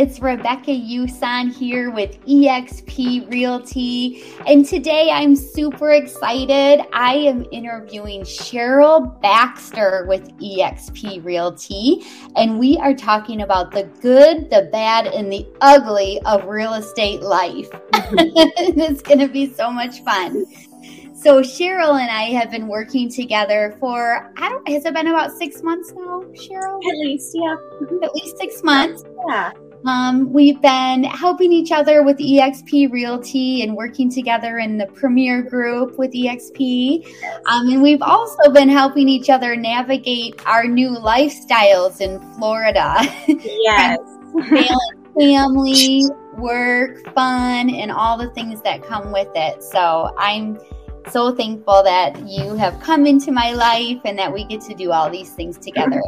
It's Rebecca Yusan here with eXp Realty. And today I'm super excited. I am interviewing Cheryl Baxter with eXp Realty. And we are talking about the good, the bad, and the ugly of real estate life. it's going to be so much fun. So Cheryl and I have been working together for I don't has it been about six months now, Cheryl? At least, yeah. At least six months. Yeah. Um, we've been helping each other with EXP Realty and working together in the Premier Group with EXP. Um, and we've also been helping each other navigate our new lifestyles in Florida. Yes. family, work, fun, and all the things that come with it. So I'm so thankful that you have come into my life and that we get to do all these things together.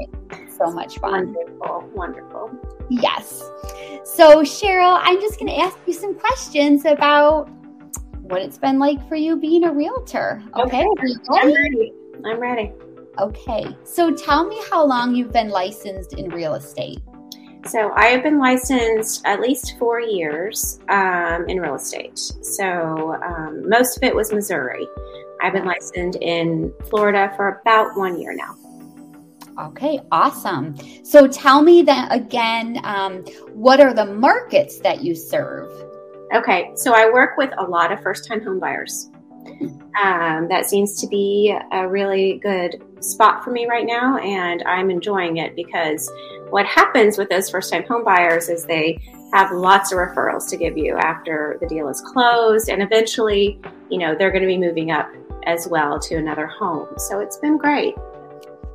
So much fun. Wonderful. Wonderful. Yes. So, Cheryl, I'm just going to ask you some questions about what it's been like for you being a realtor. Okay. okay. I'm ready. I'm ready. Okay. So, tell me how long you've been licensed in real estate. So I have been licensed at least four years um, in real estate. So um, most of it was Missouri. I've been licensed in Florida for about one year now. Okay, awesome. So tell me that again. Um, what are the markets that you serve? Okay, so I work with a lot of first-time home buyers. Um, that seems to be a really good spot for me right now, and I'm enjoying it because what happens with those first time home buyers is they have lots of referrals to give you after the deal is closed, and eventually, you know, they're going to be moving up as well to another home. So it's been great.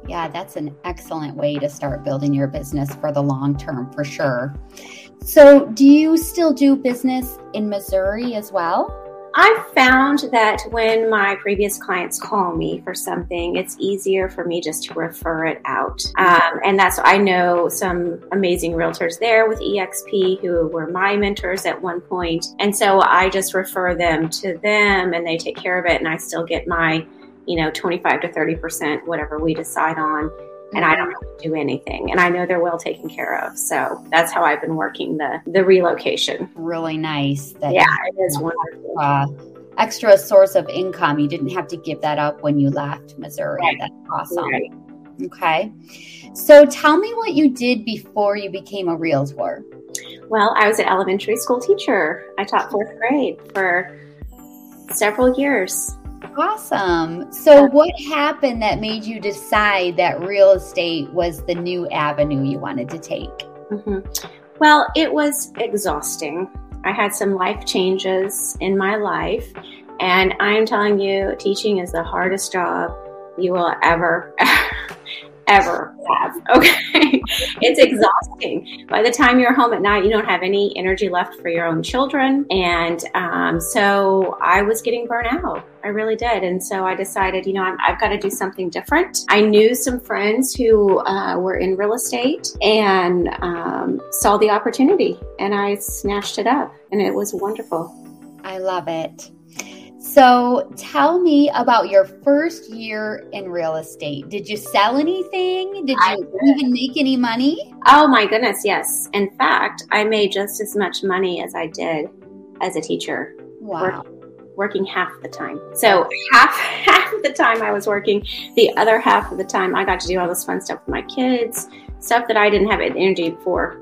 Yeah, that's an excellent way to start building your business for the long term, for sure. So, do you still do business in Missouri as well? I've found that when my previous clients call me for something, it's easier for me just to refer it out. Um, and that's, I know some amazing realtors there with EXP who were my mentors at one point. And so I just refer them to them and they take care of it. And I still get my, you know, 25 to 30%, whatever we decide on and I don't have to do anything. And I know they're well taken care of. So that's how I've been working the the relocation. Really nice. That yeah, it is wonderful. Uh, extra source of income. You didn't have to give that up when you left Missouri. Right. That's awesome. Right. Okay. So tell me what you did before you became a realtor. Well, I was an elementary school teacher. I taught fourth grade for several years. Awesome. So, what happened that made you decide that real estate was the new avenue you wanted to take? Mm-hmm. Well, it was exhausting. I had some life changes in my life, and I'm telling you, teaching is the hardest job you will ever, ever have. Okay. it's exhausting. By the time you're home at night, you don't have any energy left for your own children. And um, so I was getting burnt out. I really did. And so I decided, you know, i have got to do something different. I knew some friends who uh, were in real estate and um, saw the opportunity and I snatched it up and it was wonderful. I love it. So tell me about your first year in real estate. Did you sell anything? Did you did. even make any money? Oh my goodness, yes. In fact, I made just as much money as I did as a teacher. Wow. Working, working half the time. So half half of the time I was working, the other half of the time I got to do all this fun stuff with my kids, stuff that I didn't have energy for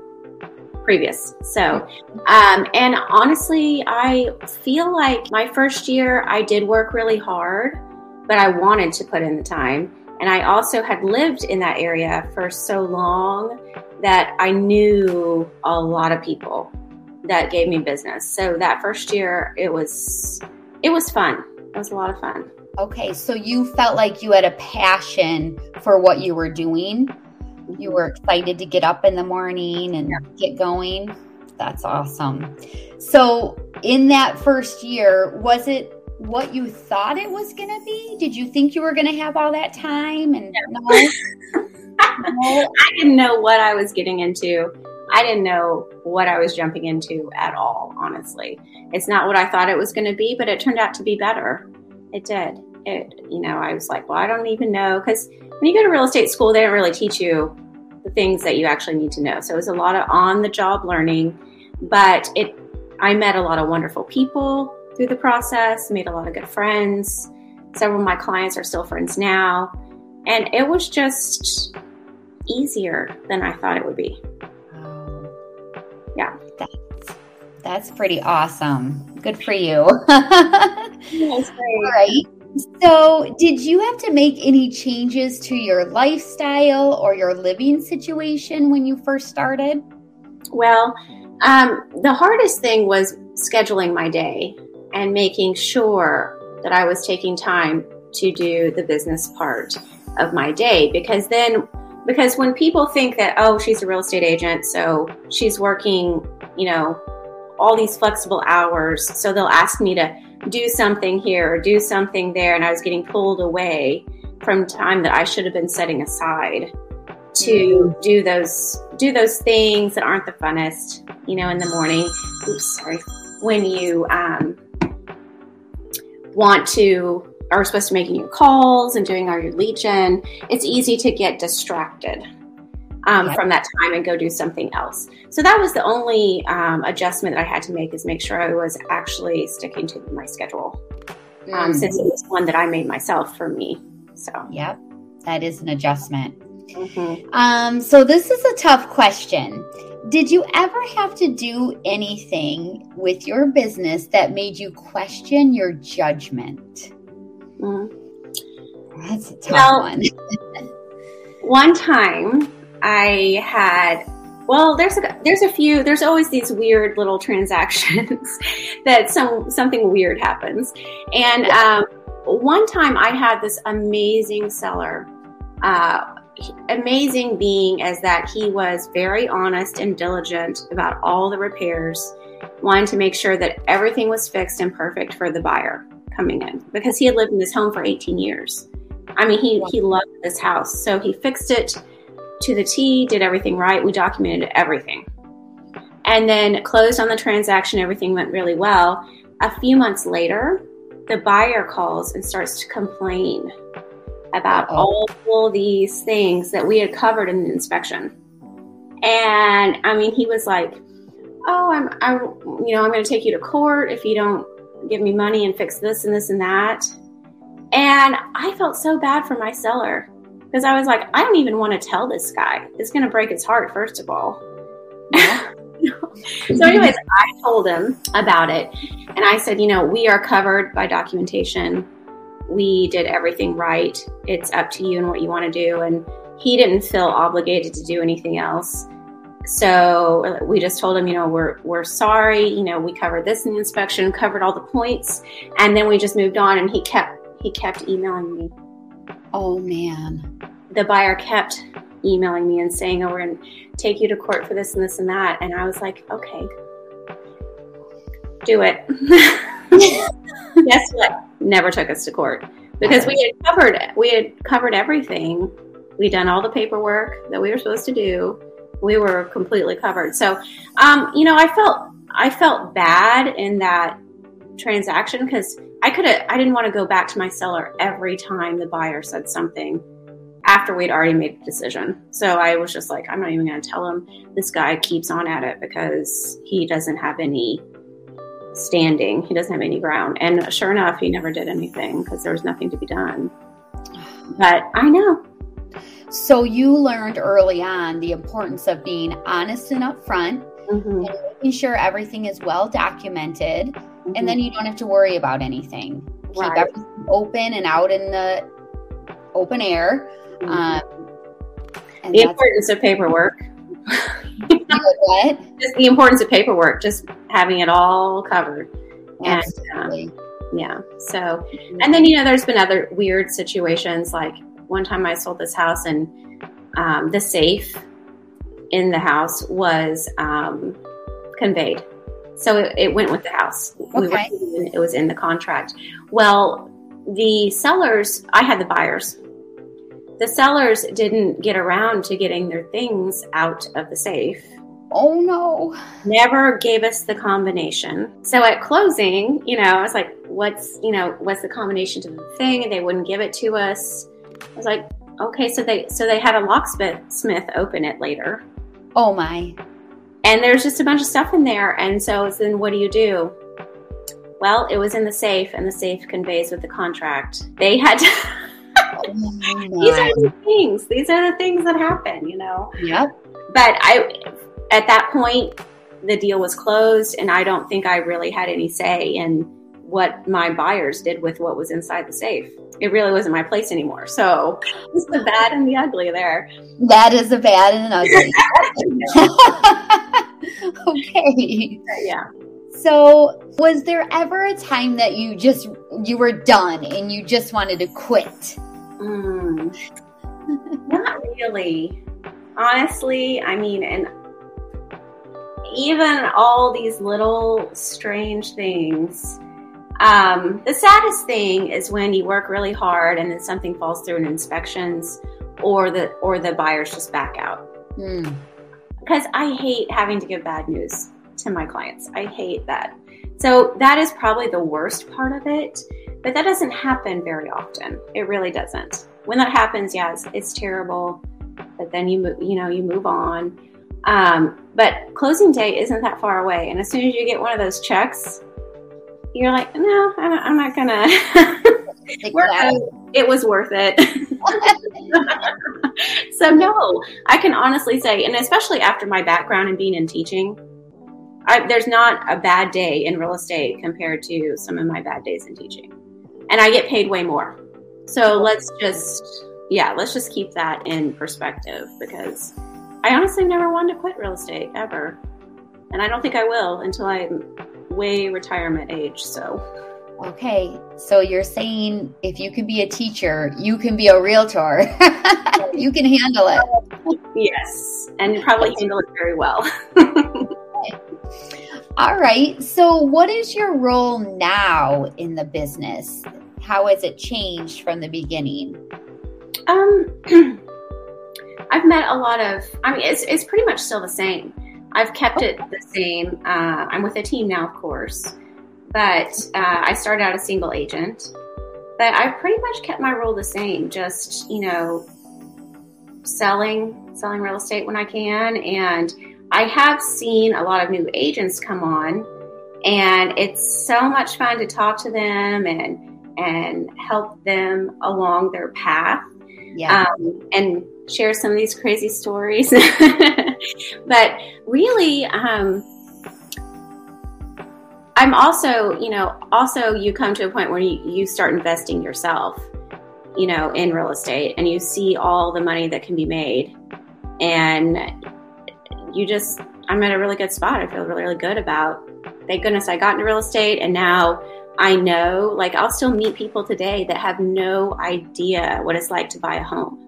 previous. So, um, and honestly, I feel like my first year I did work really hard, but I wanted to put in the time. And I also had lived in that area for so long that I knew a lot of people that gave me business. So that first year, it was it was fun. It was a lot of fun. Okay, so you felt like you had a passion for what you were doing you were excited to get up in the morning and get going. That's awesome. So, in that first year, was it what you thought it was going to be? Did you think you were going to have all that time? And no. no? I didn't know what I was getting into. I didn't know what I was jumping into at all, honestly. It's not what I thought it was going to be, but it turned out to be better. It did. It, you know, I was like, well, I don't even know. Because when you go to real estate school, they don't really teach you the things that you actually need to know. So it was a lot of on the job learning, but it I met a lot of wonderful people through the process, made a lot of good friends. Several of my clients are still friends now. And it was just easier than I thought it would be. Yeah. That's, that's pretty awesome. Good for you. That's great. All right. So, did you have to make any changes to your lifestyle or your living situation when you first started? Well, um, the hardest thing was scheduling my day and making sure that I was taking time to do the business part of my day because then because when people think that oh she's a real estate agent so she's working you know all these flexible hours. So they'll ask me to do something here or do something there and I was getting pulled away from time that I should have been setting aside to mm. do those do those things that aren't the funnest you know in the morning. Oops sorry. When you um, want to are supposed to making your calls and doing all your gen, it's easy to get distracted um, yep. from that time and go do something else. So that was the only um, adjustment that I had to make is make sure I was actually sticking to my schedule, um, mm. since it was one that I made myself for me. So yep, that is an adjustment. Mm-hmm. Um, so this is a tough question. Did you ever have to do anything with your business that made you question your judgment? Mm-hmm. That's a tough well, one. one time I had well, there's a there's a few. There's always these weird little transactions that some something weird happens. And um, one time I had this amazing seller. Uh, amazing being as that he was very honest and diligent about all the repairs, wanting to make sure that everything was fixed and perfect for the buyer coming in because he had lived in this home for 18 years. I mean, he, he loved this house. So he fixed it to the T, did everything right. We documented everything. And then closed on the transaction. Everything went really well. A few months later, the buyer calls and starts to complain about oh. all these things that we had covered in the inspection. And I mean, he was like, "Oh, I'm, I'm, you know, I'm going to take you to court if you don't give me money and fix this and this and that. And I felt so bad for my seller because I was like, I don't even want to tell this guy. It's going to break his heart, first of all. so, anyways, I told him about it. And I said, you know, we are covered by documentation. We did everything right. It's up to you and what you want to do. And he didn't feel obligated to do anything else. So uh, we just told him, you know, we're we're sorry. You know, we covered this in the inspection, covered all the points, and then we just moved on. And he kept he kept emailing me. Oh man, the buyer kept emailing me and saying, "Oh, we're going to take you to court for this and this and that." And I was like, "Okay, do it." Guess what? Never took us to court because we had covered it. we had covered everything. We'd done all the paperwork that we were supposed to do we were completely covered. So, um, you know, I felt I felt bad in that transaction because I could have I didn't want to go back to my seller every time the buyer said something after we'd already made a decision. So I was just like, I'm not even going to tell him. This guy keeps on at it because he doesn't have any standing. He doesn't have any ground. And sure enough, he never did anything because there was nothing to be done. But I know so you learned early on the importance of being honest and upfront mm-hmm. and making sure everything is well documented. Mm-hmm. And then you don't have to worry about anything. Right. Keep everything open and out in the open air. Mm-hmm. Um, the importance of paperwork. what? Just the importance of paperwork, just having it all covered. Absolutely. And, um, yeah. So, mm-hmm. and then, you know, there's been other weird situations like one time I sold this house and um, the safe in the house was um, conveyed. So it, it, went with the house. Okay. We it was in the contract. Well, the sellers, I had the buyers. The sellers didn't get around to getting their things out of the safe. Oh no. Never gave us the combination. So at closing, you know, I was like, what's, you know, what's the combination to the thing? And they wouldn't give it to us. I was like, okay, so they so they had a locksmith Smith open it later. Oh my. And there's just a bunch of stuff in there. And so then what do you do? Well, it was in the safe, and the safe conveys with the contract. They had to. oh these are the things. These are the things that happen, you know. Yep. But I, at that point, the deal was closed, and I don't think I really had any say in what my buyers did with what was inside the safe. It really wasn't my place anymore. So it's the bad and the ugly there. That is the bad and the ugly. okay. Yeah. So, was there ever a time that you just you were done and you just wanted to quit? Mm, not really. Honestly, I mean, and even all these little strange things. Um, the saddest thing is when you work really hard and then something falls through in inspections, or the or the buyers just back out. Mm. Because I hate having to give bad news to my clients. I hate that. So that is probably the worst part of it, but that doesn't happen very often. It really doesn't. When that happens, yes, it's, it's terrible, but then you move, you know, you move on. Um, but closing day isn't that far away, and as soon as you get one of those checks, you're like, no, I'm not, I'm not gonna. it was worth it. so no, I can honestly say, and especially after my background in being in teaching, I, there's not a bad day in real estate compared to some of my bad days in teaching. And I get paid way more. So let's just, yeah, let's just keep that in perspective because I honestly never wanted to quit real estate ever. And I don't think I will until I'm way retirement age. So, okay. So you're saying if you can be a teacher, you can be a realtor, you can handle it. Yes. And probably handle it very well. All right. So, what is your role now in the business? How has it changed from the beginning? Um, I've met a lot of. I mean, it's it's pretty much still the same. I've kept it the same. Uh, I'm with a team now, of course, but uh, I started out a single agent. But I've pretty much kept my role the same. Just you know, selling selling real estate when I can and I have seen a lot of new agents come on, and it's so much fun to talk to them and and help them along their path. Yeah. Um, and share some of these crazy stories. but really, um, I'm also, you know, also you come to a point where you, you start investing yourself, you know, in real estate and you see all the money that can be made. And you just, I'm at a really good spot. I feel really, really good about, thank goodness I got into real estate and now I know, like, I'll still meet people today that have no idea what it's like to buy a home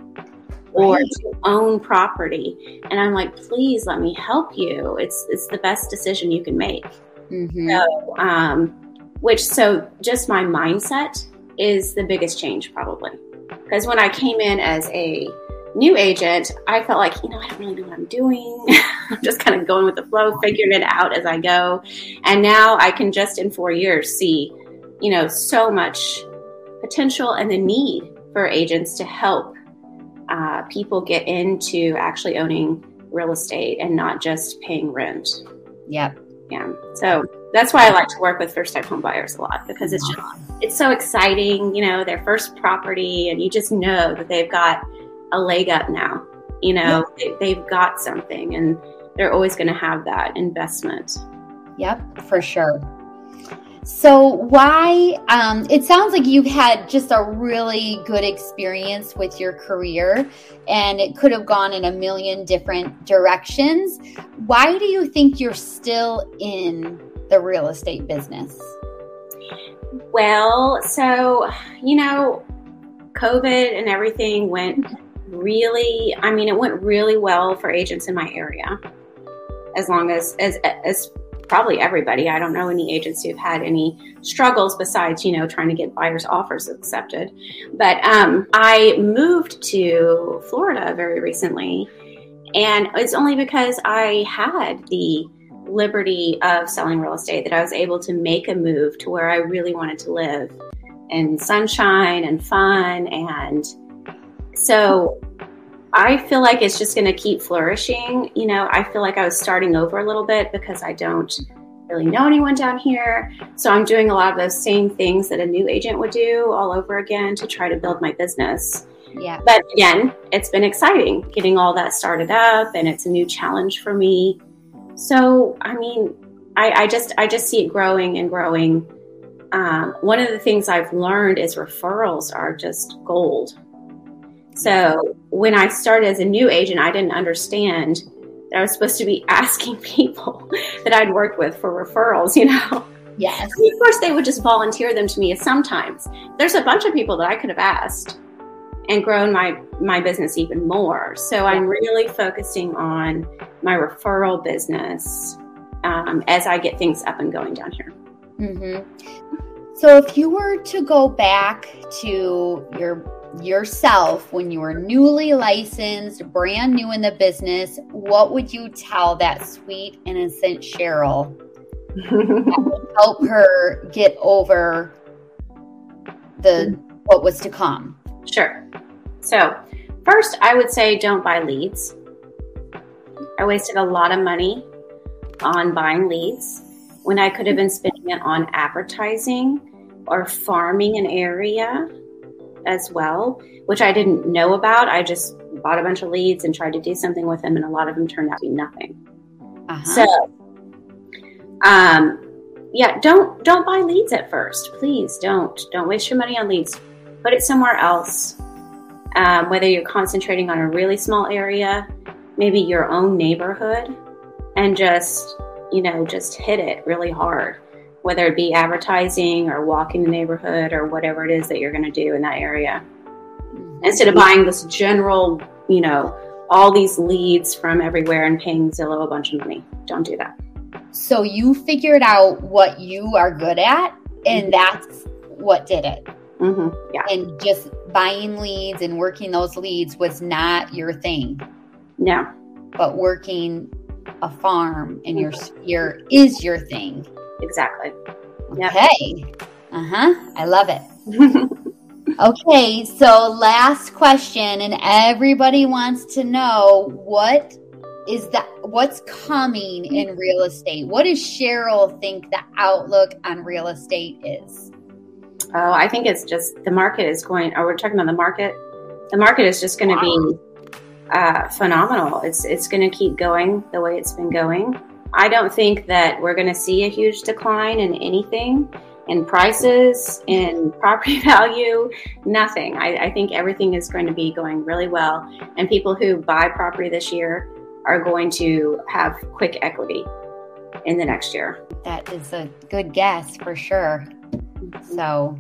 or to own property. And I'm like, please let me help you. It's, it's the best decision you can make. Mm-hmm. So, um, which, so just my mindset is the biggest change probably. Because when I came in as a new agent, I felt like, you know, I don't really know what I'm doing. I'm just kind of going with the flow, figuring it out as I go. And now I can just in four years see, you know, so much potential and the need for agents to help people get into actually owning real estate and not just paying rent. Yep. Yeah. So that's why I like to work with first time home buyers a lot because it's just, it's so exciting, you know, their first property and you just know that they've got a leg up now. You know, yep. they, have got something and they're always going to have that investment. Yep, for sure. So, why? Um, it sounds like you've had just a really good experience with your career, and it could have gone in a million different directions. Why do you think you're still in the real estate business? Well, so, you know, COVID and everything went really, I mean, it went really well for agents in my area. As long as, as, as probably everybody. I don't know any agents who've had any struggles besides, you know, trying to get buyers' offers accepted. But um, I moved to Florida very recently, and it's only because I had the liberty of selling real estate that I was able to make a move to where I really wanted to live in sunshine and fun and So I feel like it's just going to keep flourishing. You know, I feel like I was starting over a little bit because I don't really know anyone down here. So I'm doing a lot of those same things that a new agent would do all over again to try to build my business. Yeah. But again, it's been exciting getting all that started up and it's a new challenge for me. So, I mean, I, I just I just see it growing and growing. Um, one of the things I've learned is referrals are just gold. So when I started as a new agent, I didn't understand that I was supposed to be asking people that I'd worked with for referrals, you know? Yes. of course, they would just volunteer them to me sometimes. There's a bunch of people that I could have asked and grown my, my business even more. So I'm really focusing on my referral business um, as I get things up and going down here. Mm-hmm. So if you were to go back to your yourself when you were newly licensed, brand new in the business, what would you tell that sweet, innocent Cheryl help her get over the what was to come? Sure. So, first, I would say don't buy leads. I wasted a lot of money on buying leads when I could have been spending it on advertising or farming an area as well, which I didn't know about. I just bought a bunch of leads and tried to do something with them, and a lot of them turned out to be nothing. Uh-huh. So, um, yeah, don't don't buy leads at first. Please don't don't waste your money on leads. Put it somewhere else. Um, whether you're concentrating on a really small area, maybe your own neighborhood, and just you know just hit it really hard whether it be advertising or walking the neighborhood or whatever it is that you're going to do in that area. Instead of buying this general, you know, all these leads from everywhere and paying Zillow a bunch of money. Don't do that. So you figured out what you are good at, and mm-hmm. that's what did it. Mm-hmm. Yeah. And just buying leads and working those leads was not your thing. No. But working a farm and your mm-hmm. sphere is your thing. Exactly. Yep. Okay. Uh huh. I love it. okay. So, last question, and everybody wants to know what is that what's coming in real estate? What does Cheryl think the outlook on real estate is? Oh, I think it's just the market is going. Are oh, we talking about the market? The market is just going to wow. be uh, phenomenal. It's it's going to keep going the way it's been going. I don't think that we're going to see a huge decline in anything, in prices, in property value, nothing. I, I, think everything is going to be going really well. And people who buy property this year are going to have quick equity in the next year. That is a good guess for sure. Mm-hmm. So,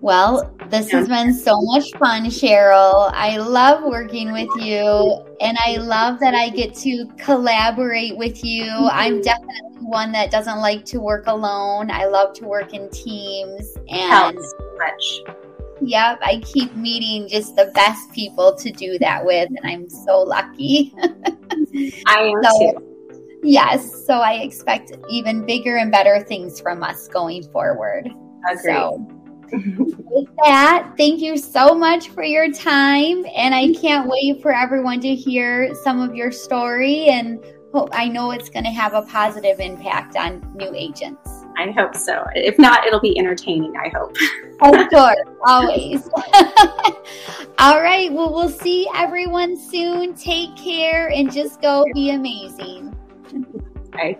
well, this has been so much fun, Cheryl. I love working with you, and I love that I get to collaborate with you. I'm mm-hmm. definitely one that doesn't like to work alone. I love to work in teams, and Helps much. Yep, I keep meeting just the best people to do that with, and I'm so lucky. I am so, too. Yes, so I expect even bigger and better things from us going forward. Agreed. So, with that, thank you so much for your time. And I can't wait for everyone to hear some of your story. And hope, I know it's going to have a positive impact on new agents. I hope so. If not, it'll be entertaining, I hope. of course, always. All right. Well, we'll see everyone soon. Take care and just go be amazing. Bye.